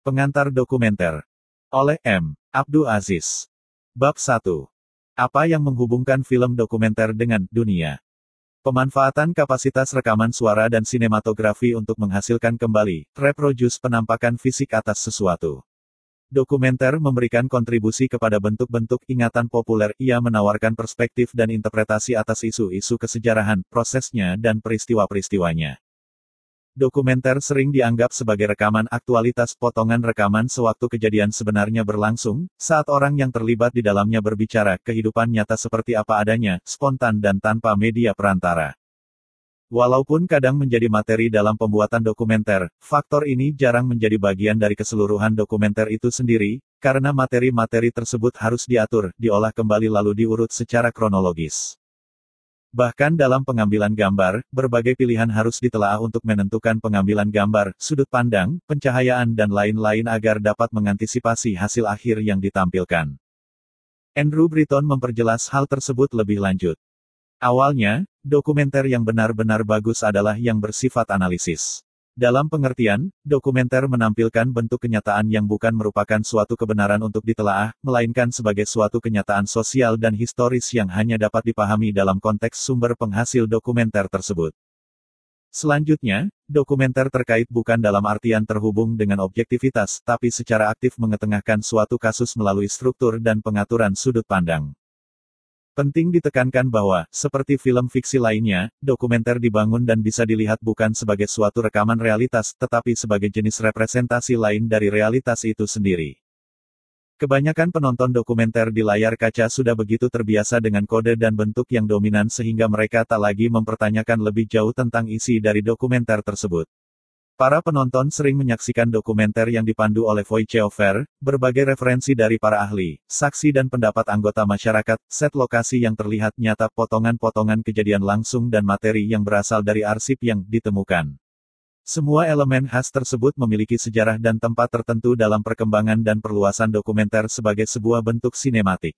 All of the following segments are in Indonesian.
Pengantar dokumenter. Oleh M. Abdul Aziz. Bab 1. Apa yang menghubungkan film dokumenter dengan dunia? Pemanfaatan kapasitas rekaman suara dan sinematografi untuk menghasilkan kembali, reproduce penampakan fisik atas sesuatu. Dokumenter memberikan kontribusi kepada bentuk-bentuk ingatan populer, ia menawarkan perspektif dan interpretasi atas isu-isu kesejarahan, prosesnya dan peristiwa-peristiwanya. Dokumenter sering dianggap sebagai rekaman aktualitas potongan rekaman sewaktu kejadian sebenarnya berlangsung, saat orang yang terlibat di dalamnya berbicara kehidupan nyata seperti apa adanya, spontan dan tanpa media perantara. Walaupun kadang menjadi materi dalam pembuatan dokumenter, faktor ini jarang menjadi bagian dari keseluruhan dokumenter itu sendiri, karena materi-materi tersebut harus diatur, diolah kembali lalu diurut secara kronologis. Bahkan dalam pengambilan gambar, berbagai pilihan harus ditelaah untuk menentukan pengambilan gambar, sudut pandang, pencahayaan dan lain-lain agar dapat mengantisipasi hasil akhir yang ditampilkan. Andrew Britton memperjelas hal tersebut lebih lanjut. Awalnya, dokumenter yang benar-benar bagus adalah yang bersifat analisis. Dalam pengertian, dokumenter menampilkan bentuk kenyataan yang bukan merupakan suatu kebenaran untuk ditelaah, melainkan sebagai suatu kenyataan sosial dan historis yang hanya dapat dipahami dalam konteks sumber penghasil dokumenter tersebut. Selanjutnya, dokumenter terkait bukan dalam artian terhubung dengan objektivitas, tapi secara aktif mengetengahkan suatu kasus melalui struktur dan pengaturan sudut pandang. Penting ditekankan bahwa, seperti film fiksi lainnya, dokumenter dibangun dan bisa dilihat bukan sebagai suatu rekaman realitas, tetapi sebagai jenis representasi lain dari realitas itu sendiri. Kebanyakan penonton dokumenter di layar kaca sudah begitu terbiasa dengan kode dan bentuk yang dominan sehingga mereka tak lagi mempertanyakan lebih jauh tentang isi dari dokumenter tersebut. Para penonton sering menyaksikan dokumenter yang dipandu oleh voiceover, berbagai referensi dari para ahli, saksi dan pendapat anggota masyarakat, set lokasi yang terlihat nyata, potongan-potongan kejadian langsung dan materi yang berasal dari arsip yang ditemukan. Semua elemen khas tersebut memiliki sejarah dan tempat tertentu dalam perkembangan dan perluasan dokumenter sebagai sebuah bentuk sinematik.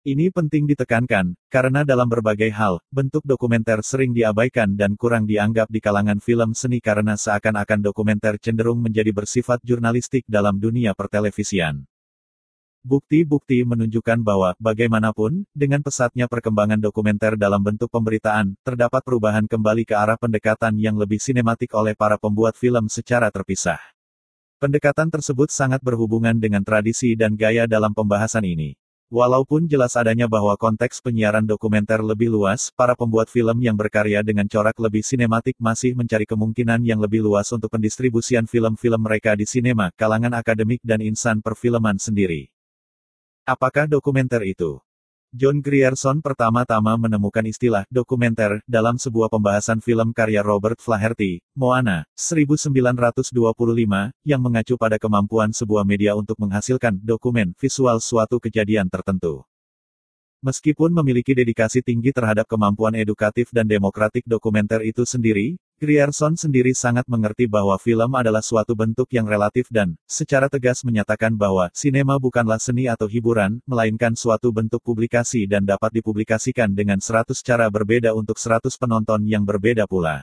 Ini penting ditekankan, karena dalam berbagai hal, bentuk dokumenter sering diabaikan dan kurang dianggap di kalangan film seni karena seakan-akan dokumenter cenderung menjadi bersifat jurnalistik dalam dunia pertelevisian. Bukti-bukti menunjukkan bahwa, bagaimanapun, dengan pesatnya perkembangan dokumenter dalam bentuk pemberitaan, terdapat perubahan kembali ke arah pendekatan yang lebih sinematik oleh para pembuat film secara terpisah. Pendekatan tersebut sangat berhubungan dengan tradisi dan gaya dalam pembahasan ini. Walaupun jelas adanya bahwa konteks penyiaran dokumenter lebih luas, para pembuat film yang berkarya dengan corak lebih sinematik masih mencari kemungkinan yang lebih luas untuk pendistribusian film-film mereka di sinema, kalangan akademik dan insan perfilman sendiri. Apakah dokumenter itu? John Grierson pertama-tama menemukan istilah dokumenter dalam sebuah pembahasan film karya Robert Flaherty, Moana, 1925, yang mengacu pada kemampuan sebuah media untuk menghasilkan dokumen visual suatu kejadian tertentu. Meskipun memiliki dedikasi tinggi terhadap kemampuan edukatif dan demokratik dokumenter itu sendiri, Grierson sendiri sangat mengerti bahwa film adalah suatu bentuk yang relatif dan, secara tegas menyatakan bahwa, sinema bukanlah seni atau hiburan, melainkan suatu bentuk publikasi dan dapat dipublikasikan dengan 100 cara berbeda untuk 100 penonton yang berbeda pula.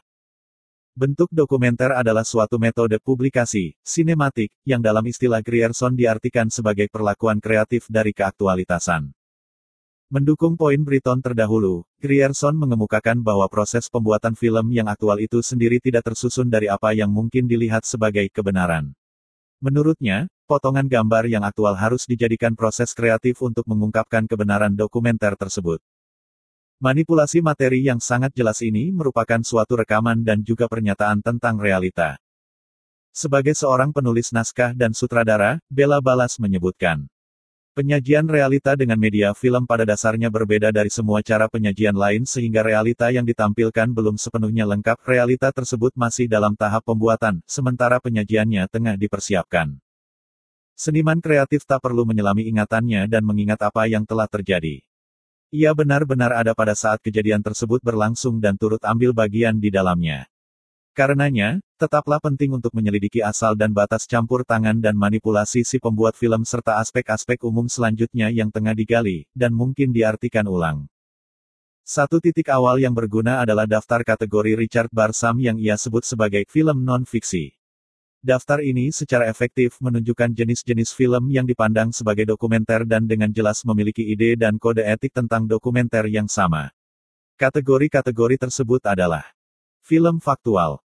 Bentuk dokumenter adalah suatu metode publikasi, sinematik, yang dalam istilah Grierson diartikan sebagai perlakuan kreatif dari keaktualitasan. Mendukung poin Briton terdahulu, Grierson mengemukakan bahwa proses pembuatan film yang aktual itu sendiri tidak tersusun dari apa yang mungkin dilihat sebagai kebenaran. Menurutnya, potongan gambar yang aktual harus dijadikan proses kreatif untuk mengungkapkan kebenaran dokumenter tersebut. Manipulasi materi yang sangat jelas ini merupakan suatu rekaman dan juga pernyataan tentang realita. Sebagai seorang penulis naskah dan sutradara, Bella Balas menyebutkan, Penyajian realita dengan media film pada dasarnya berbeda dari semua cara penyajian lain sehingga realita yang ditampilkan belum sepenuhnya lengkap. Realita tersebut masih dalam tahap pembuatan, sementara penyajiannya tengah dipersiapkan. Seniman kreatif tak perlu menyelami ingatannya dan mengingat apa yang telah terjadi. Ia benar-benar ada pada saat kejadian tersebut berlangsung dan turut ambil bagian di dalamnya. Karenanya, tetaplah penting untuk menyelidiki asal dan batas campur tangan dan manipulasi si pembuat film serta aspek-aspek umum selanjutnya yang tengah digali, dan mungkin diartikan ulang. Satu titik awal yang berguna adalah daftar kategori Richard Barsam yang ia sebut sebagai film non-fiksi. Daftar ini secara efektif menunjukkan jenis-jenis film yang dipandang sebagai dokumenter dan dengan jelas memiliki ide dan kode etik tentang dokumenter yang sama. Kategori-kategori tersebut adalah film faktual,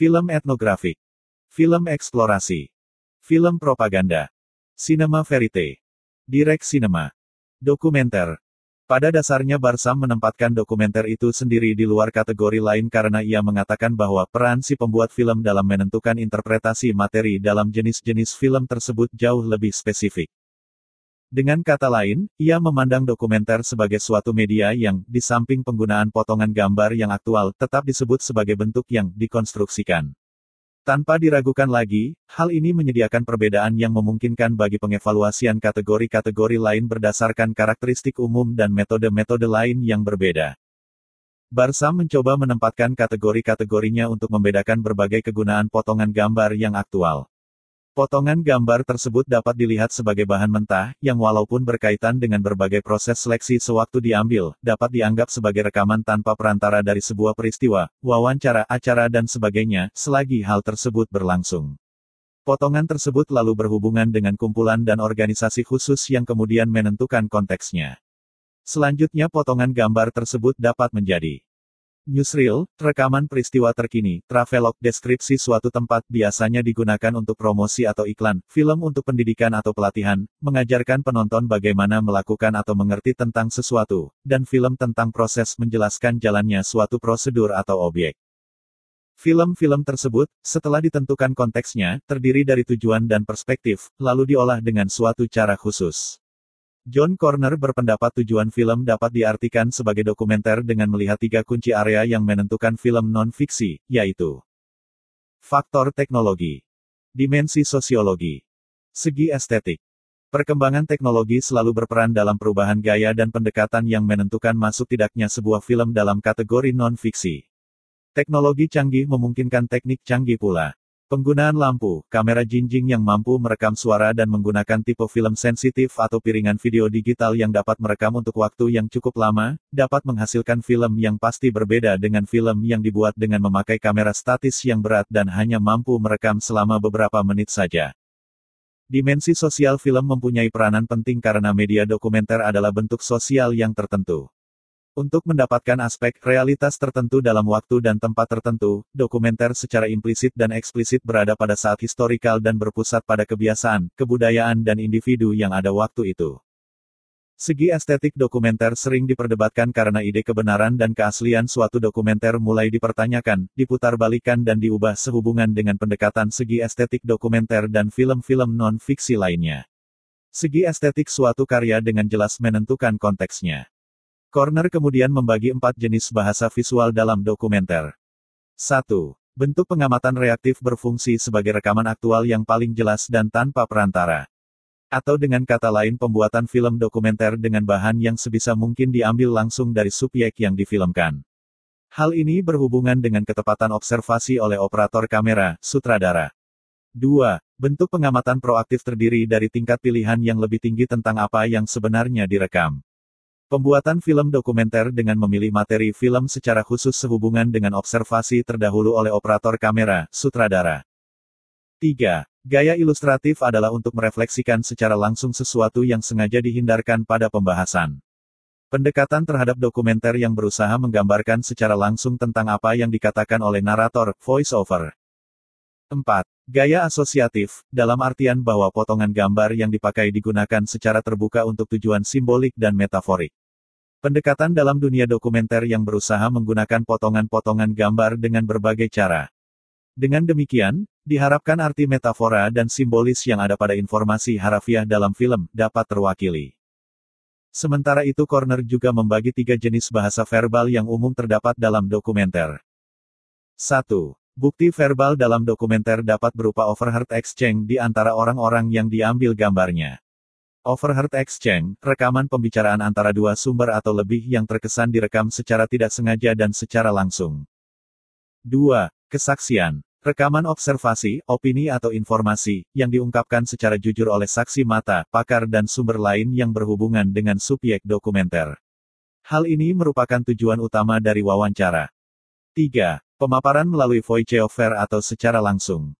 film etnografik, film eksplorasi, film propaganda, cinema verite, direct cinema, dokumenter, pada dasarnya Barsam menempatkan dokumenter itu sendiri di luar kategori lain karena ia mengatakan bahwa peran si pembuat film dalam menentukan interpretasi materi dalam jenis-jenis film tersebut jauh lebih spesifik. Dengan kata lain, ia memandang dokumenter sebagai suatu media yang, di samping penggunaan potongan gambar yang aktual, tetap disebut sebagai bentuk yang dikonstruksikan. Tanpa diragukan lagi, hal ini menyediakan perbedaan yang memungkinkan bagi pengevaluasian kategori-kategori lain berdasarkan karakteristik umum dan metode-metode lain yang berbeda. Barsam mencoba menempatkan kategori-kategorinya untuk membedakan berbagai kegunaan potongan gambar yang aktual. Potongan gambar tersebut dapat dilihat sebagai bahan mentah, yang walaupun berkaitan dengan berbagai proses seleksi sewaktu diambil, dapat dianggap sebagai rekaman tanpa perantara dari sebuah peristiwa, wawancara, acara dan sebagainya, selagi hal tersebut berlangsung. Potongan tersebut lalu berhubungan dengan kumpulan dan organisasi khusus yang kemudian menentukan konteksnya. Selanjutnya potongan gambar tersebut dapat menjadi Newsreel, rekaman peristiwa terkini, travelog, deskripsi suatu tempat biasanya digunakan untuk promosi atau iklan, film untuk pendidikan atau pelatihan, mengajarkan penonton bagaimana melakukan atau mengerti tentang sesuatu, dan film tentang proses menjelaskan jalannya suatu prosedur atau objek. Film-film tersebut, setelah ditentukan konteksnya, terdiri dari tujuan dan perspektif, lalu diolah dengan suatu cara khusus. John Corner berpendapat tujuan film dapat diartikan sebagai dokumenter dengan melihat tiga kunci area yang menentukan film non-fiksi, yaitu faktor teknologi, dimensi sosiologi, segi estetik. Perkembangan teknologi selalu berperan dalam perubahan gaya dan pendekatan yang menentukan masuk tidaknya sebuah film dalam kategori non-fiksi. Teknologi canggih memungkinkan teknik canggih pula. Penggunaan lampu, kamera jinjing yang mampu merekam suara dan menggunakan tipe film sensitif atau piringan video digital yang dapat merekam untuk waktu yang cukup lama, dapat menghasilkan film yang pasti berbeda dengan film yang dibuat dengan memakai kamera statis yang berat dan hanya mampu merekam selama beberapa menit saja. Dimensi sosial film mempunyai peranan penting karena media dokumenter adalah bentuk sosial yang tertentu. Untuk mendapatkan aspek realitas tertentu dalam waktu dan tempat tertentu, dokumenter secara implisit dan eksplisit berada pada saat historikal dan berpusat pada kebiasaan, kebudayaan dan individu yang ada waktu itu. Segi estetik dokumenter sering diperdebatkan karena ide kebenaran dan keaslian suatu dokumenter mulai dipertanyakan, diputarbalikkan dan diubah sehubungan dengan pendekatan segi estetik dokumenter dan film-film non-fiksi lainnya. Segi estetik suatu karya dengan jelas menentukan konteksnya. Corner kemudian membagi empat jenis bahasa visual dalam dokumenter. 1. Bentuk pengamatan reaktif berfungsi sebagai rekaman aktual yang paling jelas dan tanpa perantara. Atau dengan kata lain pembuatan film dokumenter dengan bahan yang sebisa mungkin diambil langsung dari subjek yang difilmkan. Hal ini berhubungan dengan ketepatan observasi oleh operator kamera, sutradara. 2. Bentuk pengamatan proaktif terdiri dari tingkat pilihan yang lebih tinggi tentang apa yang sebenarnya direkam. Pembuatan film dokumenter dengan memilih materi film secara khusus sehubungan dengan observasi terdahulu oleh operator kamera, sutradara. 3. Gaya ilustratif adalah untuk merefleksikan secara langsung sesuatu yang sengaja dihindarkan pada pembahasan. Pendekatan terhadap dokumenter yang berusaha menggambarkan secara langsung tentang apa yang dikatakan oleh narator, voice-over. 4. Gaya asosiatif, dalam artian bahwa potongan gambar yang dipakai digunakan secara terbuka untuk tujuan simbolik dan metaforik. Pendekatan dalam dunia dokumenter yang berusaha menggunakan potongan-potongan gambar dengan berbagai cara. Dengan demikian, diharapkan arti metafora dan simbolis yang ada pada informasi harafiah dalam film dapat terwakili. Sementara itu Corner juga membagi tiga jenis bahasa verbal yang umum terdapat dalam dokumenter. 1. Bukti verbal dalam dokumenter dapat berupa overheard exchange di antara orang-orang yang diambil gambarnya. Overheard exchange, rekaman pembicaraan antara dua sumber atau lebih yang terkesan direkam secara tidak sengaja dan secara langsung. 2. Kesaksian. Rekaman observasi, opini atau informasi, yang diungkapkan secara jujur oleh saksi mata, pakar dan sumber lain yang berhubungan dengan subjek dokumenter. Hal ini merupakan tujuan utama dari wawancara. 3. Pemaparan melalui voice-over atau secara langsung.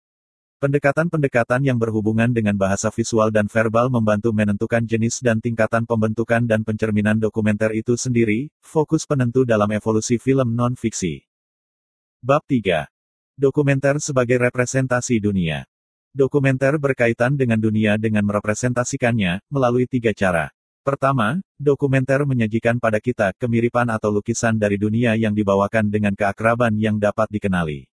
Pendekatan-pendekatan yang berhubungan dengan bahasa visual dan verbal membantu menentukan jenis dan tingkatan pembentukan dan pencerminan dokumenter itu sendiri, fokus penentu dalam evolusi film non-fiksi. Bab 3. Dokumenter sebagai representasi dunia. Dokumenter berkaitan dengan dunia dengan merepresentasikannya, melalui tiga cara. Pertama, dokumenter menyajikan pada kita kemiripan atau lukisan dari dunia yang dibawakan dengan keakraban yang dapat dikenali.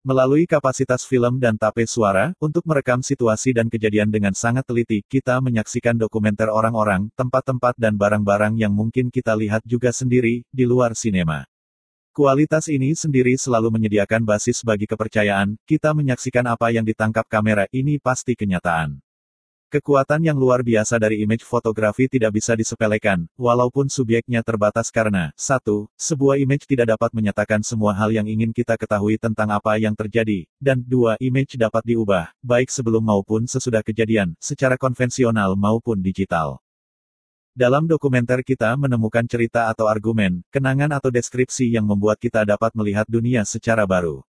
Melalui kapasitas film dan tape suara, untuk merekam situasi dan kejadian dengan sangat teliti, kita menyaksikan dokumenter orang-orang, tempat-tempat dan barang-barang yang mungkin kita lihat juga sendiri, di luar sinema. Kualitas ini sendiri selalu menyediakan basis bagi kepercayaan, kita menyaksikan apa yang ditangkap kamera, ini pasti kenyataan. Kekuatan yang luar biasa dari image fotografi tidak bisa disepelekan, walaupun subjeknya terbatas karena, satu, sebuah image tidak dapat menyatakan semua hal yang ingin kita ketahui tentang apa yang terjadi, dan dua, image dapat diubah, baik sebelum maupun sesudah kejadian, secara konvensional maupun digital. Dalam dokumenter kita menemukan cerita atau argumen, kenangan atau deskripsi yang membuat kita dapat melihat dunia secara baru.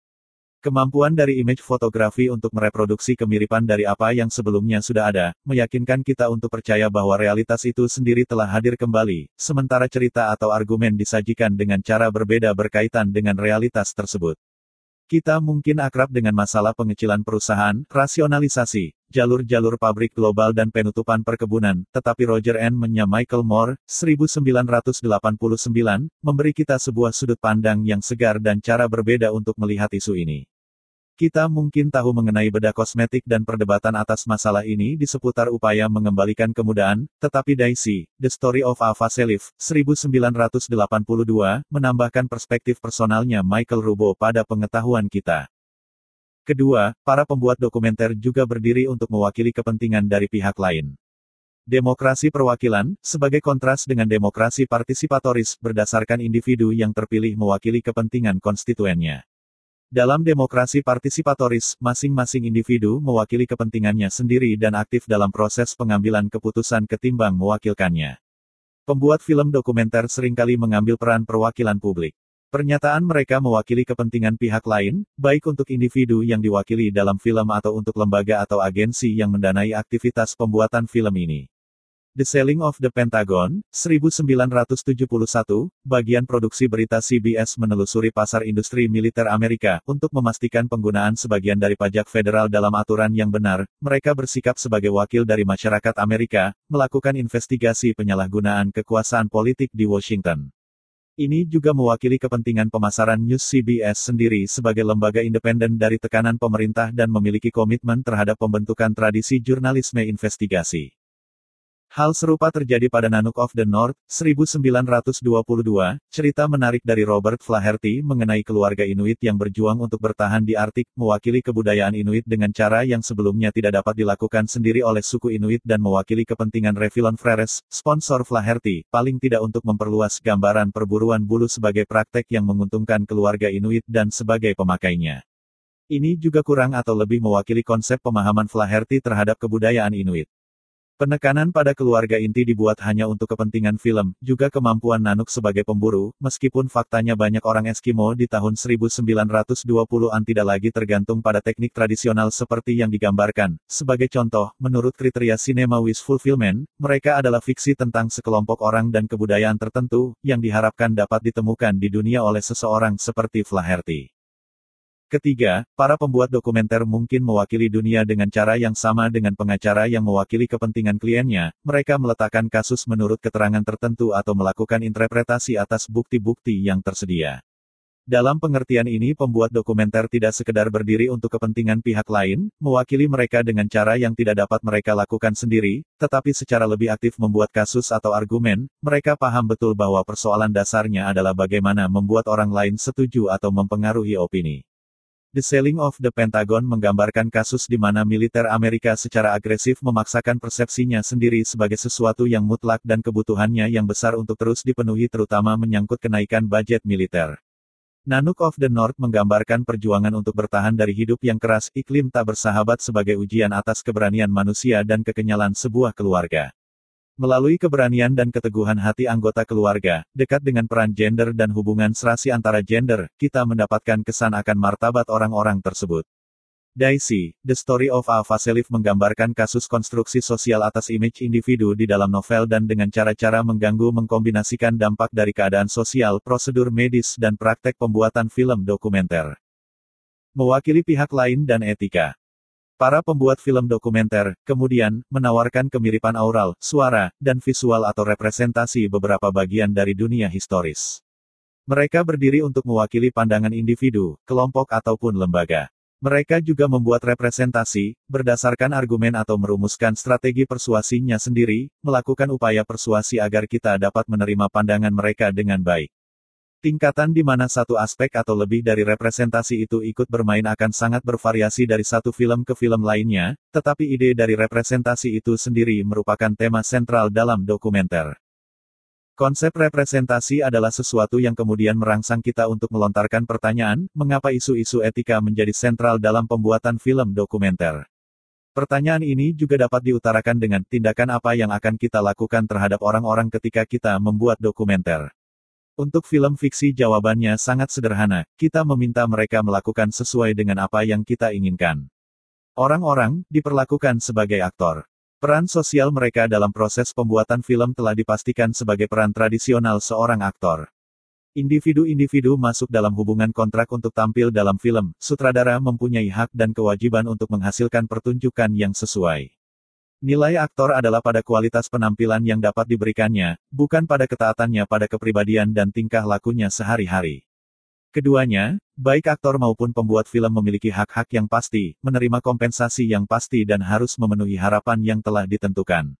Kemampuan dari image fotografi untuk mereproduksi kemiripan dari apa yang sebelumnya sudah ada, meyakinkan kita untuk percaya bahwa realitas itu sendiri telah hadir kembali, sementara cerita atau argumen disajikan dengan cara berbeda berkaitan dengan realitas tersebut. Kita mungkin akrab dengan masalah pengecilan perusahaan, rasionalisasi, jalur-jalur pabrik global dan penutupan perkebunan, tetapi Roger N. Menya Michael Moore, 1989, memberi kita sebuah sudut pandang yang segar dan cara berbeda untuk melihat isu ini. Kita mungkin tahu mengenai bedah kosmetik dan perdebatan atas masalah ini di seputar upaya mengembalikan kemudahan, tetapi Daisy, The Story of a Selif, 1982, menambahkan perspektif personalnya Michael Rubo pada pengetahuan kita. Kedua, para pembuat dokumenter juga berdiri untuk mewakili kepentingan dari pihak lain. Demokrasi perwakilan, sebagai kontras dengan demokrasi partisipatoris, berdasarkan individu yang terpilih mewakili kepentingan konstituennya. Dalam demokrasi partisipatoris, masing-masing individu mewakili kepentingannya sendiri dan aktif dalam proses pengambilan keputusan ketimbang mewakilkannya. Pembuat film dokumenter sering kali mengambil peran perwakilan publik. Pernyataan mereka mewakili kepentingan pihak lain, baik untuk individu yang diwakili dalam film atau untuk lembaga atau agensi yang mendanai aktivitas pembuatan film ini. The Selling of the Pentagon, 1971, bagian produksi berita CBS menelusuri pasar industri militer Amerika, untuk memastikan penggunaan sebagian dari pajak federal dalam aturan yang benar, mereka bersikap sebagai wakil dari masyarakat Amerika, melakukan investigasi penyalahgunaan kekuasaan politik di Washington. Ini juga mewakili kepentingan pemasaran news CBS sendiri sebagai lembaga independen dari tekanan pemerintah dan memiliki komitmen terhadap pembentukan tradisi jurnalisme investigasi. Hal serupa terjadi pada Nanook of the North, 1922, cerita menarik dari Robert Flaherty mengenai keluarga Inuit yang berjuang untuk bertahan di Arktik, mewakili kebudayaan Inuit dengan cara yang sebelumnya tidak dapat dilakukan sendiri oleh suku Inuit dan mewakili kepentingan Revlon Freres, sponsor Flaherty, paling tidak untuk memperluas gambaran perburuan bulu sebagai praktek yang menguntungkan keluarga Inuit dan sebagai pemakainya. Ini juga kurang atau lebih mewakili konsep pemahaman Flaherty terhadap kebudayaan Inuit. Penekanan pada keluarga inti dibuat hanya untuk kepentingan film, juga kemampuan Nanuk sebagai pemburu, meskipun faktanya banyak orang Eskimo di tahun 1920-an tidak lagi tergantung pada teknik tradisional seperti yang digambarkan. Sebagai contoh, menurut kriteria Cinema Wish Fulfillment, mereka adalah fiksi tentang sekelompok orang dan kebudayaan tertentu, yang diharapkan dapat ditemukan di dunia oleh seseorang seperti Flaherty. Ketiga, para pembuat dokumenter mungkin mewakili dunia dengan cara yang sama dengan pengacara yang mewakili kepentingan kliennya, mereka meletakkan kasus menurut keterangan tertentu atau melakukan interpretasi atas bukti-bukti yang tersedia. Dalam pengertian ini pembuat dokumenter tidak sekedar berdiri untuk kepentingan pihak lain, mewakili mereka dengan cara yang tidak dapat mereka lakukan sendiri, tetapi secara lebih aktif membuat kasus atau argumen, mereka paham betul bahwa persoalan dasarnya adalah bagaimana membuat orang lain setuju atau mempengaruhi opini. The Selling of the Pentagon menggambarkan kasus di mana militer Amerika secara agresif memaksakan persepsinya sendiri sebagai sesuatu yang mutlak dan kebutuhannya yang besar untuk terus dipenuhi terutama menyangkut kenaikan budget militer. Nanook of the North menggambarkan perjuangan untuk bertahan dari hidup yang keras, iklim tak bersahabat sebagai ujian atas keberanian manusia dan kekenyalan sebuah keluarga. Melalui keberanian dan keteguhan hati anggota keluarga, dekat dengan peran gender dan hubungan serasi antara gender, kita mendapatkan kesan akan martabat orang-orang tersebut. Daisy, The Story of a Facelift menggambarkan kasus konstruksi sosial atas image individu di dalam novel dan dengan cara-cara mengganggu mengkombinasikan dampak dari keadaan sosial, prosedur medis dan praktek pembuatan film dokumenter. Mewakili pihak lain dan etika. Para pembuat film dokumenter, kemudian, menawarkan kemiripan aural, suara, dan visual atau representasi beberapa bagian dari dunia historis. Mereka berdiri untuk mewakili pandangan individu, kelompok ataupun lembaga. Mereka juga membuat representasi, berdasarkan argumen atau merumuskan strategi persuasinya sendiri, melakukan upaya persuasi agar kita dapat menerima pandangan mereka dengan baik. Tingkatan di mana satu aspek atau lebih dari representasi itu ikut bermain akan sangat bervariasi dari satu film ke film lainnya, tetapi ide dari representasi itu sendiri merupakan tema sentral dalam dokumenter. Konsep representasi adalah sesuatu yang kemudian merangsang kita untuk melontarkan pertanyaan, mengapa isu-isu etika menjadi sentral dalam pembuatan film dokumenter. Pertanyaan ini juga dapat diutarakan dengan tindakan apa yang akan kita lakukan terhadap orang-orang ketika kita membuat dokumenter. Untuk film fiksi jawabannya sangat sederhana, kita meminta mereka melakukan sesuai dengan apa yang kita inginkan. Orang-orang diperlakukan sebagai aktor. Peran sosial mereka dalam proses pembuatan film telah dipastikan sebagai peran tradisional seorang aktor. Individu-individu masuk dalam hubungan kontrak untuk tampil dalam film, sutradara mempunyai hak dan kewajiban untuk menghasilkan pertunjukan yang sesuai. Nilai aktor adalah pada kualitas penampilan yang dapat diberikannya, bukan pada ketaatannya pada kepribadian dan tingkah lakunya sehari-hari. Keduanya, baik aktor maupun pembuat film memiliki hak-hak yang pasti, menerima kompensasi yang pasti dan harus memenuhi harapan yang telah ditentukan.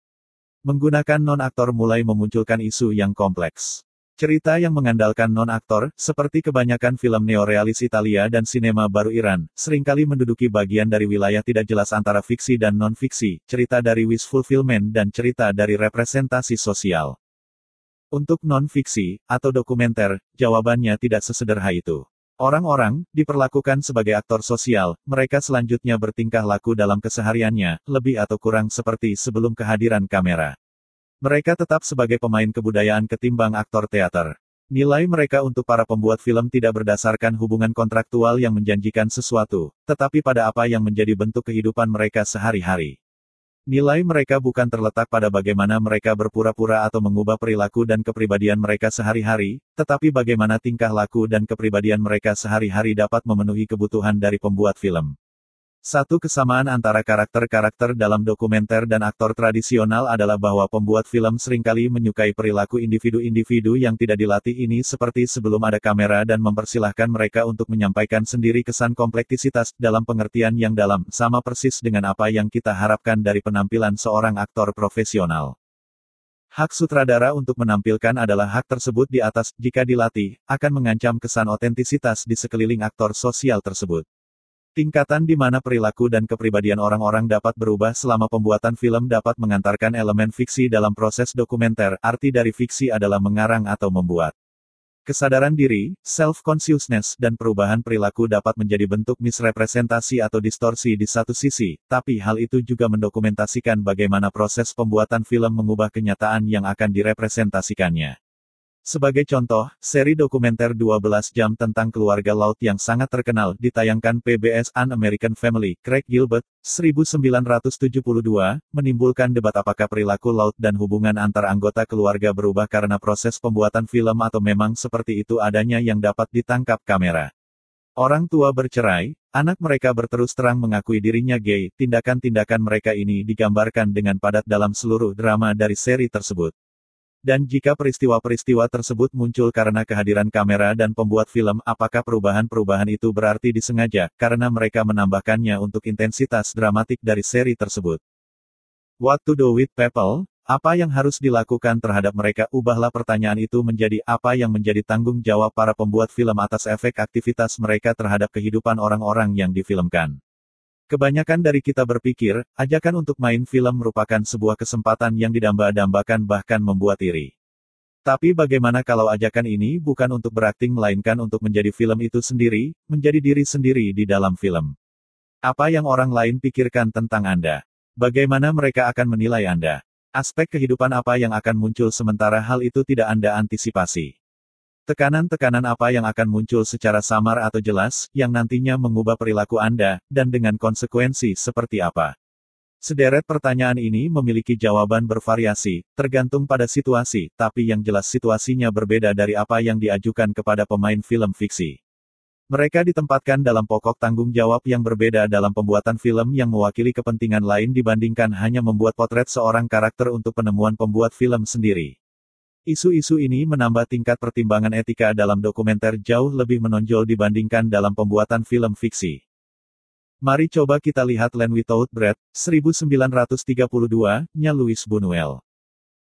Menggunakan non-aktor mulai memunculkan isu yang kompleks. Cerita yang mengandalkan non-aktor, seperti kebanyakan film neorealis Italia dan sinema baru Iran, sering kali menduduki bagian dari wilayah tidak jelas antara fiksi dan non-fiksi, cerita dari wish fulfillment dan cerita dari representasi sosial. Untuk non-fiksi, atau dokumenter, jawabannya tidak sesederhana itu. Orang-orang, diperlakukan sebagai aktor sosial, mereka selanjutnya bertingkah laku dalam kesehariannya, lebih atau kurang seperti sebelum kehadiran kamera. Mereka tetap sebagai pemain kebudayaan ketimbang aktor teater. Nilai mereka untuk para pembuat film tidak berdasarkan hubungan kontraktual yang menjanjikan sesuatu, tetapi pada apa yang menjadi bentuk kehidupan mereka sehari-hari. Nilai mereka bukan terletak pada bagaimana mereka berpura-pura atau mengubah perilaku dan kepribadian mereka sehari-hari, tetapi bagaimana tingkah laku dan kepribadian mereka sehari-hari dapat memenuhi kebutuhan dari pembuat film. Satu kesamaan antara karakter-karakter dalam dokumenter dan aktor tradisional adalah bahwa pembuat film sering kali menyukai perilaku individu-individu yang tidak dilatih ini seperti sebelum ada kamera dan mempersilahkan mereka untuk menyampaikan sendiri kesan kompleksitas dalam pengertian yang dalam, sama persis dengan apa yang kita harapkan dari penampilan seorang aktor profesional. Hak sutradara untuk menampilkan adalah hak tersebut di atas, jika dilatih, akan mengancam kesan otentisitas di sekeliling aktor sosial tersebut. Tingkatan di mana perilaku dan kepribadian orang-orang dapat berubah selama pembuatan film dapat mengantarkan elemen fiksi dalam proses dokumenter, arti dari fiksi adalah mengarang atau membuat. Kesadaran diri, self-consciousness, dan perubahan perilaku dapat menjadi bentuk misrepresentasi atau distorsi di satu sisi, tapi hal itu juga mendokumentasikan bagaimana proses pembuatan film mengubah kenyataan yang akan direpresentasikannya. Sebagai contoh, seri dokumenter 12 jam tentang keluarga laut yang sangat terkenal ditayangkan PBS An American Family, Craig Gilbert, 1972, menimbulkan debat apakah perilaku laut dan hubungan antar anggota keluarga berubah karena proses pembuatan film atau memang seperti itu adanya yang dapat ditangkap kamera. Orang tua bercerai, anak mereka berterus terang mengakui dirinya gay, tindakan-tindakan mereka ini digambarkan dengan padat dalam seluruh drama dari seri tersebut. Dan jika peristiwa-peristiwa tersebut muncul karena kehadiran kamera dan pembuat film, apakah perubahan-perubahan itu berarti disengaja, karena mereka menambahkannya untuk intensitas dramatik dari seri tersebut? What to do with people? Apa yang harus dilakukan terhadap mereka? Ubahlah pertanyaan itu menjadi apa yang menjadi tanggung jawab para pembuat film atas efek aktivitas mereka terhadap kehidupan orang-orang yang difilmkan. Kebanyakan dari kita berpikir, ajakan untuk main film merupakan sebuah kesempatan yang didamba-dambakan bahkan membuat iri. Tapi bagaimana kalau ajakan ini bukan untuk berakting melainkan untuk menjadi film itu sendiri, menjadi diri sendiri di dalam film? Apa yang orang lain pikirkan tentang Anda? Bagaimana mereka akan menilai Anda? Aspek kehidupan apa yang akan muncul sementara hal itu tidak Anda antisipasi? Tekanan-tekanan apa yang akan muncul secara samar atau jelas, yang nantinya mengubah perilaku Anda, dan dengan konsekuensi seperti apa? Sederet pertanyaan ini memiliki jawaban bervariasi, tergantung pada situasi, tapi yang jelas situasinya berbeda dari apa yang diajukan kepada pemain film fiksi. Mereka ditempatkan dalam pokok tanggung jawab yang berbeda dalam pembuatan film yang mewakili kepentingan lain dibandingkan hanya membuat potret seorang karakter untuk penemuan pembuat film sendiri. Isu-isu ini menambah tingkat pertimbangan etika dalam dokumenter jauh lebih menonjol dibandingkan dalam pembuatan film fiksi. Mari coba kita lihat Land Without Breath, 1932-nya Louis Buñuel.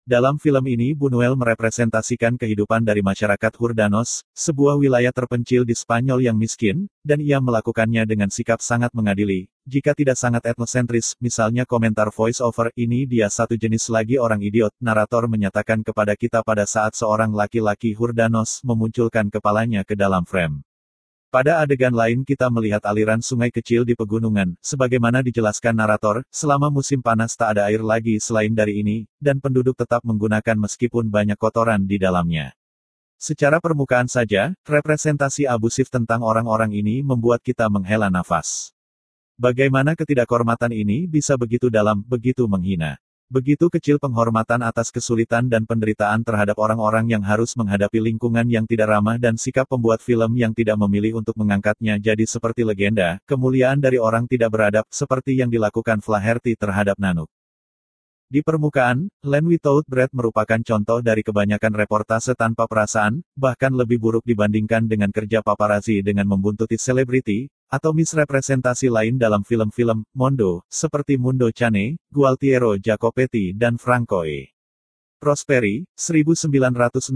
Dalam film ini Buñuel merepresentasikan kehidupan dari masyarakat Hurdanos, sebuah wilayah terpencil di Spanyol yang miskin, dan ia melakukannya dengan sikap sangat mengadili, jika tidak sangat etnosentris, misalnya komentar voice-over, ini dia satu jenis lagi orang idiot, narator menyatakan kepada kita pada saat seorang laki-laki Hurdanos memunculkan kepalanya ke dalam frame. Pada adegan lain kita melihat aliran sungai kecil di pegunungan, sebagaimana dijelaskan narator, selama musim panas tak ada air lagi selain dari ini, dan penduduk tetap menggunakan meskipun banyak kotoran di dalamnya. Secara permukaan saja, representasi abusif tentang orang-orang ini membuat kita menghela nafas. Bagaimana ketidakhormatan ini bisa begitu dalam, begitu menghina. Begitu kecil penghormatan atas kesulitan dan penderitaan terhadap orang-orang yang harus menghadapi lingkungan yang tidak ramah dan sikap pembuat film yang tidak memilih untuk mengangkatnya jadi seperti legenda, kemuliaan dari orang tidak beradab, seperti yang dilakukan Flaherty terhadap Nanook. Di permukaan, Land Without Breath merupakan contoh dari kebanyakan reportase tanpa perasaan, bahkan lebih buruk dibandingkan dengan kerja paparazzi dengan membuntuti selebriti, atau misrepresentasi lain dalam film-film Mondo, seperti Mundo Cane, Gualtiero Jacopetti dan Franco E. Prosperi, 1965.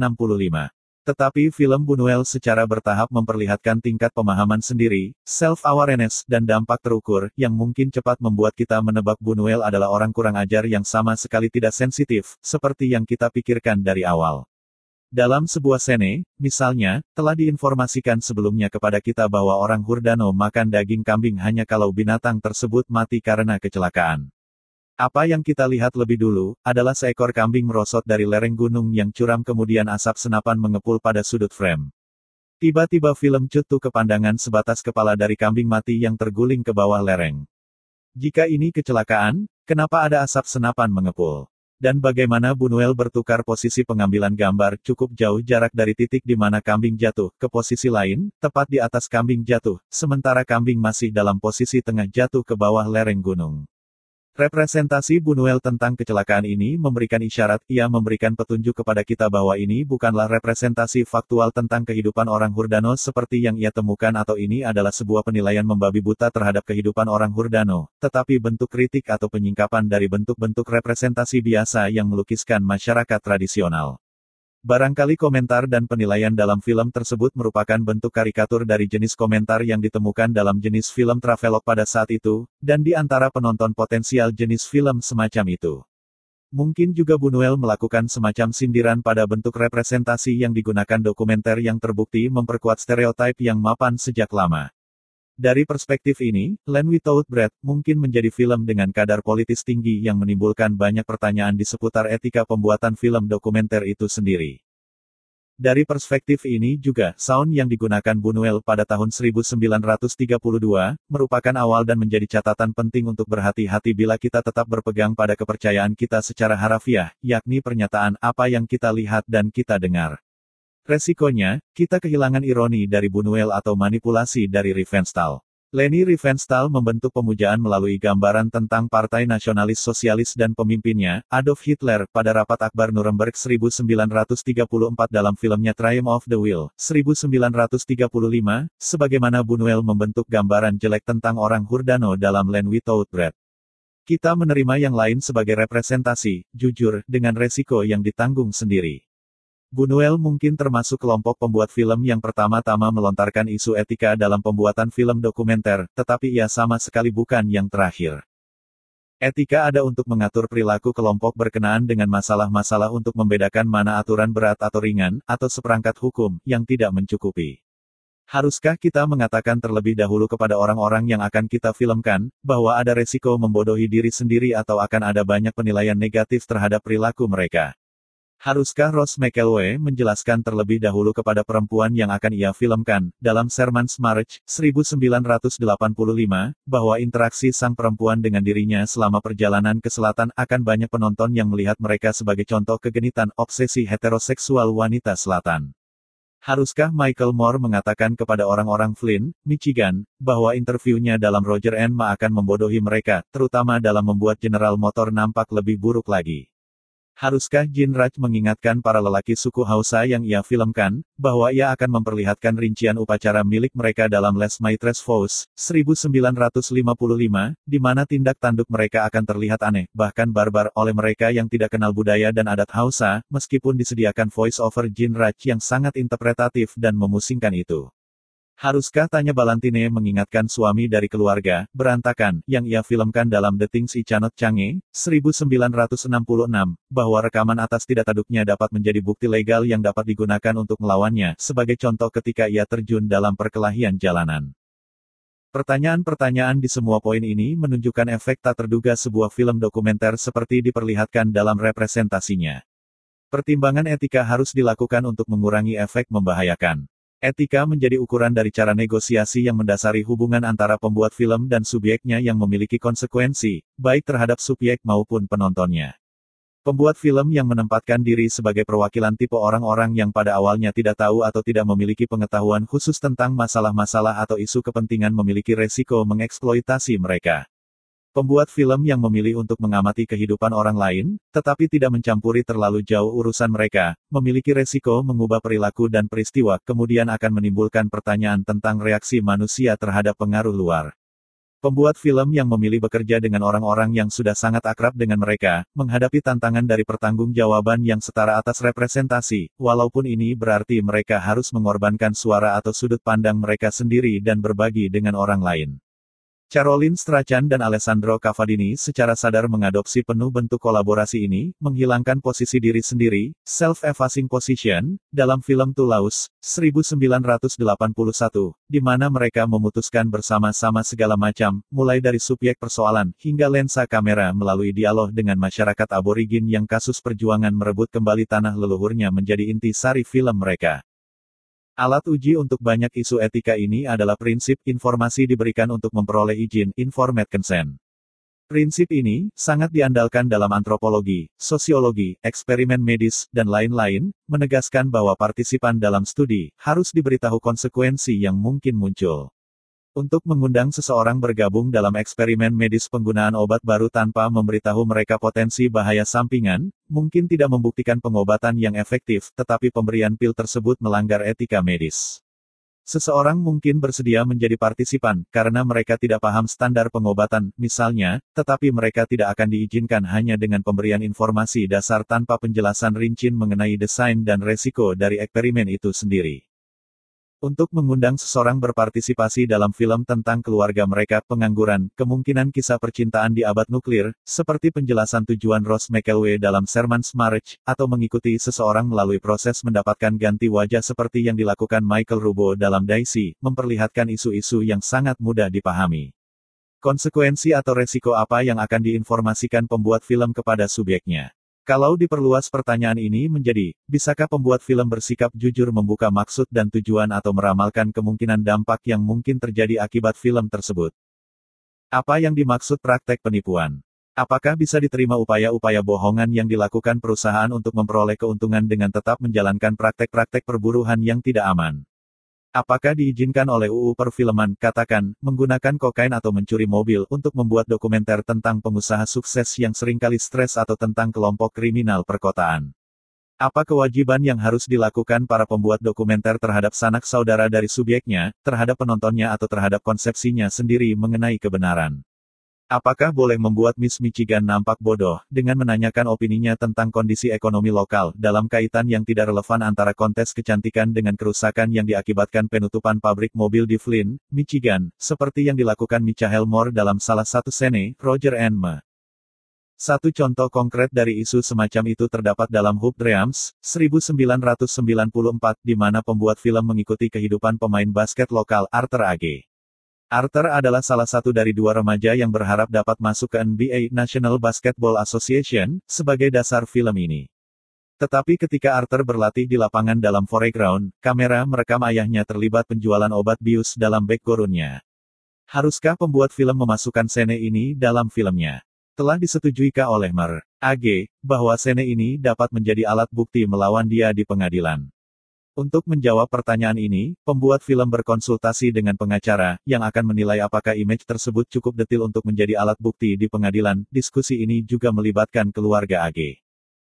Tetapi film Buñuel secara bertahap memperlihatkan tingkat pemahaman sendiri, self-awareness, dan dampak terukur, yang mungkin cepat membuat kita menebak Buñuel adalah orang kurang ajar yang sama sekali tidak sensitif, seperti yang kita pikirkan dari awal. Dalam sebuah sene, misalnya, telah diinformasikan sebelumnya kepada kita bahwa orang Hurdano makan daging kambing hanya kalau binatang tersebut mati karena kecelakaan. Apa yang kita lihat lebih dulu, adalah seekor kambing merosot dari lereng gunung yang curam kemudian asap senapan mengepul pada sudut frame. Tiba-tiba film cutu ke pandangan sebatas kepala dari kambing mati yang terguling ke bawah lereng. Jika ini kecelakaan, kenapa ada asap senapan mengepul? Dan bagaimana Bunuel bertukar posisi pengambilan gambar cukup jauh jarak dari titik di mana kambing jatuh ke posisi lain, tepat di atas kambing jatuh, sementara kambing masih dalam posisi tengah jatuh ke bawah lereng gunung. Representasi Bunuel tentang kecelakaan ini memberikan isyarat, ia memberikan petunjuk kepada kita bahwa ini bukanlah representasi faktual tentang kehidupan orang Hurdano seperti yang ia temukan atau ini adalah sebuah penilaian membabi buta terhadap kehidupan orang Hurdano, tetapi bentuk kritik atau penyingkapan dari bentuk-bentuk representasi biasa yang melukiskan masyarakat tradisional. Barangkali komentar dan penilaian dalam film tersebut merupakan bentuk karikatur dari jenis komentar yang ditemukan dalam jenis film travelog pada saat itu, dan di antara penonton potensial jenis film semacam itu. Mungkin juga Bunuel melakukan semacam sindiran pada bentuk representasi yang digunakan dokumenter yang terbukti memperkuat stereotip yang mapan sejak lama. Dari perspektif ini, Land Without Breath mungkin menjadi film dengan kadar politis tinggi yang menimbulkan banyak pertanyaan di seputar etika pembuatan film dokumenter itu sendiri. Dari perspektif ini juga, sound yang digunakan Bunuel pada tahun 1932, merupakan awal dan menjadi catatan penting untuk berhati-hati bila kita tetap berpegang pada kepercayaan kita secara harafiah, yakni pernyataan apa yang kita lihat dan kita dengar. Resikonya, kita kehilangan ironi dari Bunuel atau manipulasi dari Riefenstahl. Leni Riefenstahl membentuk pemujaan melalui gambaran tentang Partai Nasionalis Sosialis dan pemimpinnya, Adolf Hitler, pada rapat Akbar Nuremberg 1934 dalam filmnya Triumph of the Will, 1935, sebagaimana Bunuel membentuk gambaran jelek tentang orang Hurdano dalam Land Without Breath. Kita menerima yang lain sebagai representasi, jujur, dengan resiko yang ditanggung sendiri. Bunuel mungkin termasuk kelompok pembuat film yang pertama-tama melontarkan isu etika dalam pembuatan film dokumenter, tetapi ia sama sekali bukan yang terakhir. Etika ada untuk mengatur perilaku kelompok berkenaan dengan masalah-masalah untuk membedakan mana aturan berat atau ringan, atau seperangkat hukum, yang tidak mencukupi. Haruskah kita mengatakan terlebih dahulu kepada orang-orang yang akan kita filmkan, bahwa ada resiko membodohi diri sendiri atau akan ada banyak penilaian negatif terhadap perilaku mereka? Haruskah Ross McElway menjelaskan terlebih dahulu kepada perempuan yang akan ia filmkan, dalam Sherman's Marriage, 1985, bahwa interaksi sang perempuan dengan dirinya selama perjalanan ke selatan akan banyak penonton yang melihat mereka sebagai contoh kegenitan obsesi heteroseksual wanita selatan. Haruskah Michael Moore mengatakan kepada orang-orang Flint, Michigan, bahwa interviewnya dalam Roger and Ma akan membodohi mereka, terutama dalam membuat General Motor nampak lebih buruk lagi? Haruskah Jin Raj mengingatkan para lelaki suku Hausa yang ia filmkan, bahwa ia akan memperlihatkan rincian upacara milik mereka dalam Les Maitres Fous, 1955, di mana tindak tanduk mereka akan terlihat aneh, bahkan barbar, oleh mereka yang tidak kenal budaya dan adat Hausa, meskipun disediakan voice-over Jin Raj yang sangat interpretatif dan memusingkan itu. Haruskah tanya Balantine mengingatkan suami dari keluarga, berantakan, yang ia filmkan dalam The Things I Cannot Change, 1966, bahwa rekaman atas tidak taduknya dapat menjadi bukti legal yang dapat digunakan untuk melawannya, sebagai contoh ketika ia terjun dalam perkelahian jalanan. Pertanyaan-pertanyaan di semua poin ini menunjukkan efek tak terduga sebuah film dokumenter seperti diperlihatkan dalam representasinya. Pertimbangan etika harus dilakukan untuk mengurangi efek membahayakan. Etika menjadi ukuran dari cara negosiasi yang mendasari hubungan antara pembuat film dan subjeknya yang memiliki konsekuensi, baik terhadap subjek maupun penontonnya. Pembuat film yang menempatkan diri sebagai perwakilan tipe orang-orang yang pada awalnya tidak tahu atau tidak memiliki pengetahuan khusus tentang masalah-masalah atau isu kepentingan memiliki resiko mengeksploitasi mereka. Pembuat film yang memilih untuk mengamati kehidupan orang lain, tetapi tidak mencampuri terlalu jauh urusan mereka, memiliki resiko mengubah perilaku dan peristiwa, kemudian akan menimbulkan pertanyaan tentang reaksi manusia terhadap pengaruh luar. Pembuat film yang memilih bekerja dengan orang-orang yang sudah sangat akrab dengan mereka, menghadapi tantangan dari pertanggungjawaban yang setara atas representasi, walaupun ini berarti mereka harus mengorbankan suara atau sudut pandang mereka sendiri dan berbagi dengan orang lain. Caroline Strachan dan Alessandro Cavadini secara sadar mengadopsi penuh bentuk kolaborasi ini, menghilangkan posisi diri sendiri, self-effacing position, dalam film Toulouse, 1981, di mana mereka memutuskan bersama-sama segala macam, mulai dari subjek persoalan, hingga lensa kamera melalui dialog dengan masyarakat aborigin yang kasus perjuangan merebut kembali tanah leluhurnya menjadi inti sari film mereka. Alat uji untuk banyak isu etika ini adalah prinsip informasi diberikan untuk memperoleh izin, informate consent. Prinsip ini sangat diandalkan dalam antropologi, sosiologi, eksperimen medis, dan lain-lain, menegaskan bahwa partisipan dalam studi harus diberitahu konsekuensi yang mungkin muncul. Untuk mengundang seseorang bergabung dalam eksperimen medis penggunaan obat baru tanpa memberitahu mereka potensi bahaya sampingan, mungkin tidak membuktikan pengobatan yang efektif, tetapi pemberian pil tersebut melanggar etika medis. Seseorang mungkin bersedia menjadi partisipan, karena mereka tidak paham standar pengobatan, misalnya, tetapi mereka tidak akan diizinkan hanya dengan pemberian informasi dasar tanpa penjelasan rinci mengenai desain dan resiko dari eksperimen itu sendiri. Untuk mengundang seseorang berpartisipasi dalam film tentang keluarga mereka, pengangguran, kemungkinan kisah percintaan di abad nuklir, seperti penjelasan tujuan Ross McElway dalam Sherman's Marriage, atau mengikuti seseorang melalui proses mendapatkan ganti wajah seperti yang dilakukan Michael Rubo dalam Daisy, memperlihatkan isu-isu yang sangat mudah dipahami. Konsekuensi atau resiko apa yang akan diinformasikan pembuat film kepada subjeknya? Kalau diperluas pertanyaan ini menjadi, bisakah pembuat film bersikap jujur membuka maksud dan tujuan atau meramalkan kemungkinan dampak yang mungkin terjadi akibat film tersebut? Apa yang dimaksud praktek penipuan? Apakah bisa diterima upaya-upaya bohongan yang dilakukan perusahaan untuk memperoleh keuntungan dengan tetap menjalankan praktek-praktek perburuhan yang tidak aman? Apakah diizinkan oleh UU Perfilman, katakan, menggunakan kokain atau mencuri mobil untuk membuat dokumenter tentang pengusaha sukses yang sering kali stres atau tentang kelompok kriminal perkotaan? Apa kewajiban yang harus dilakukan para pembuat dokumenter terhadap sanak saudara dari subjeknya, terhadap penontonnya atau terhadap konsepsinya sendiri mengenai kebenaran? Apakah boleh membuat Miss Michigan nampak bodoh, dengan menanyakan opininya tentang kondisi ekonomi lokal, dalam kaitan yang tidak relevan antara kontes kecantikan dengan kerusakan yang diakibatkan penutupan pabrik mobil di Flint, Michigan, seperti yang dilakukan Michael Moore dalam salah satu sene, Roger and Me. Satu contoh konkret dari isu semacam itu terdapat dalam Hoop Dreams, 1994, di mana pembuat film mengikuti kehidupan pemain basket lokal, Arthur A.G. Arthur adalah salah satu dari dua remaja yang berharap dapat masuk ke NBA National Basketball Association, sebagai dasar film ini. Tetapi ketika Arthur berlatih di lapangan dalam foreground, kamera merekam ayahnya terlibat penjualan obat bius dalam backgroundnya. Haruskah pembuat film memasukkan scene ini dalam filmnya? Telah disetujuikah oleh Mer. AG, bahwa scene ini dapat menjadi alat bukti melawan dia di pengadilan. Untuk menjawab pertanyaan ini, pembuat film berkonsultasi dengan pengacara, yang akan menilai apakah image tersebut cukup detil untuk menjadi alat bukti di pengadilan. Diskusi ini juga melibatkan keluarga AG.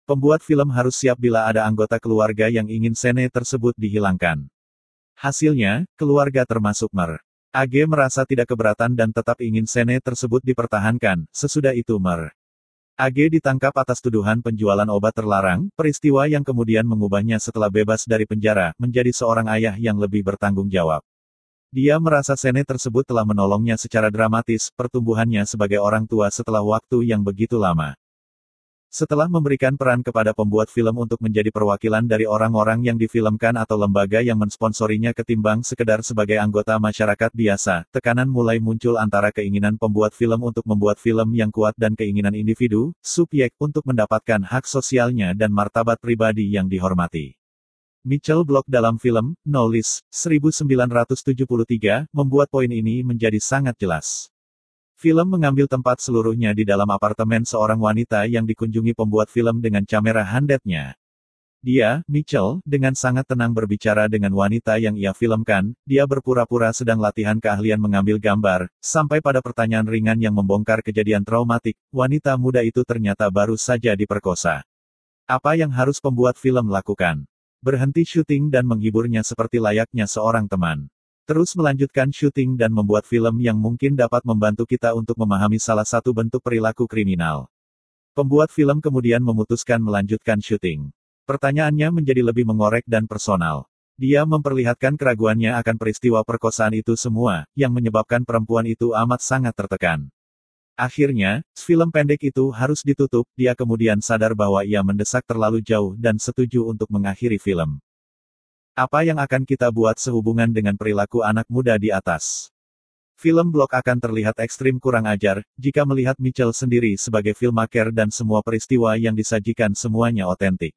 Pembuat film harus siap bila ada anggota keluarga yang ingin scene tersebut dihilangkan. Hasilnya, keluarga termasuk Mer. AG merasa tidak keberatan dan tetap ingin scene tersebut dipertahankan, sesudah itu Mer. AG ditangkap atas tuduhan penjualan obat terlarang, peristiwa yang kemudian mengubahnya setelah bebas dari penjara, menjadi seorang ayah yang lebih bertanggung jawab. Dia merasa scene tersebut telah menolongnya secara dramatis, pertumbuhannya sebagai orang tua setelah waktu yang begitu lama. Setelah memberikan peran kepada pembuat film untuk menjadi perwakilan dari orang-orang yang difilmkan atau lembaga yang mensponsorinya ketimbang sekedar sebagai anggota masyarakat biasa, tekanan mulai muncul antara keinginan pembuat film untuk membuat film yang kuat dan keinginan individu, subjek, untuk mendapatkan hak sosialnya dan martabat pribadi yang dihormati. Mitchell Block dalam film, No List, 1973, membuat poin ini menjadi sangat jelas. Film mengambil tempat seluruhnya di dalam apartemen seorang wanita yang dikunjungi pembuat film dengan kamera handetnya. Dia, Mitchell, dengan sangat tenang berbicara dengan wanita yang ia filmkan, dia berpura-pura sedang latihan keahlian mengambil gambar, sampai pada pertanyaan ringan yang membongkar kejadian traumatik, wanita muda itu ternyata baru saja diperkosa. Apa yang harus pembuat film lakukan? Berhenti syuting dan menghiburnya seperti layaknya seorang teman. Terus melanjutkan syuting dan membuat film yang mungkin dapat membantu kita untuk memahami salah satu bentuk perilaku kriminal. Pembuat film kemudian memutuskan melanjutkan syuting. Pertanyaannya menjadi lebih mengorek dan personal. Dia memperlihatkan keraguannya akan peristiwa perkosaan itu semua, yang menyebabkan perempuan itu amat sangat tertekan. Akhirnya, film pendek itu harus ditutup, dia kemudian sadar bahwa ia mendesak terlalu jauh dan setuju untuk mengakhiri film. Apa yang akan kita buat sehubungan dengan perilaku anak muda di atas? Film blog akan terlihat ekstrim kurang ajar, jika melihat Mitchell sendiri sebagai filmmaker dan semua peristiwa yang disajikan semuanya otentik.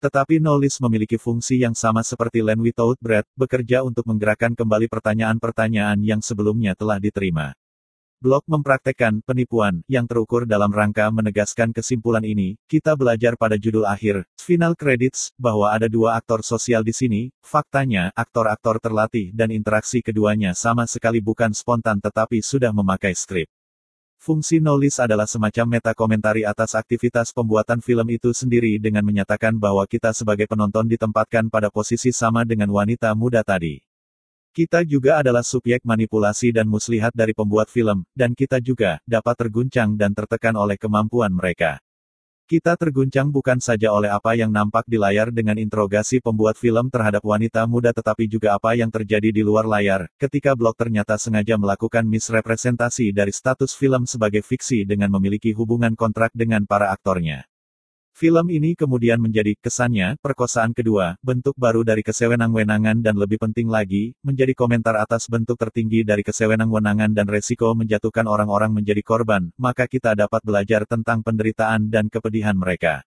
Tetapi Knowles memiliki fungsi yang sama seperti Len Without Bread, bekerja untuk menggerakkan kembali pertanyaan-pertanyaan yang sebelumnya telah diterima. Blog mempraktekkan penipuan yang terukur dalam rangka menegaskan kesimpulan ini. Kita belajar pada judul akhir, final credits, bahwa ada dua aktor sosial di sini. Faktanya, aktor-aktor terlatih dan interaksi keduanya sama sekali bukan spontan tetapi sudah memakai skrip. Fungsi knowledge adalah semacam meta komentari atas aktivitas pembuatan film itu sendiri dengan menyatakan bahwa kita sebagai penonton ditempatkan pada posisi sama dengan wanita muda tadi. Kita juga adalah subjek manipulasi dan muslihat dari pembuat film, dan kita juga dapat terguncang dan tertekan oleh kemampuan mereka. Kita terguncang bukan saja oleh apa yang nampak di layar dengan interogasi pembuat film terhadap wanita muda tetapi juga apa yang terjadi di luar layar, ketika blog ternyata sengaja melakukan misrepresentasi dari status film sebagai fiksi dengan memiliki hubungan kontrak dengan para aktornya. Film ini kemudian menjadi, kesannya, perkosaan kedua, bentuk baru dari kesewenang-wenangan dan lebih penting lagi, menjadi komentar atas bentuk tertinggi dari kesewenang-wenangan dan resiko menjatuhkan orang-orang menjadi korban, maka kita dapat belajar tentang penderitaan dan kepedihan mereka.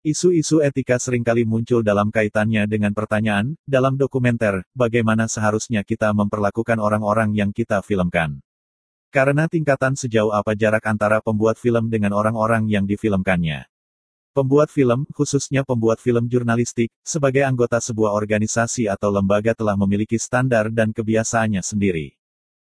Isu-isu etika sering kali muncul dalam kaitannya dengan pertanyaan, dalam dokumenter, bagaimana seharusnya kita memperlakukan orang-orang yang kita filmkan. Karena tingkatan sejauh apa jarak antara pembuat film dengan orang-orang yang difilmkannya. Pembuat film, khususnya pembuat film jurnalistik, sebagai anggota sebuah organisasi atau lembaga telah memiliki standar dan kebiasaannya sendiri.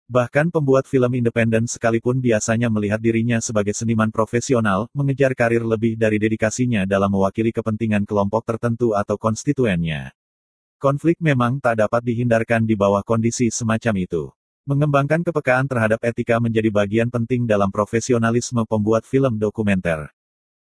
Bahkan pembuat film independen sekalipun biasanya melihat dirinya sebagai seniman profesional, mengejar karir lebih dari dedikasinya dalam mewakili kepentingan kelompok tertentu atau konstituennya. Konflik memang tak dapat dihindarkan di bawah kondisi semacam itu. Mengembangkan kepekaan terhadap etika menjadi bagian penting dalam profesionalisme pembuat film dokumenter.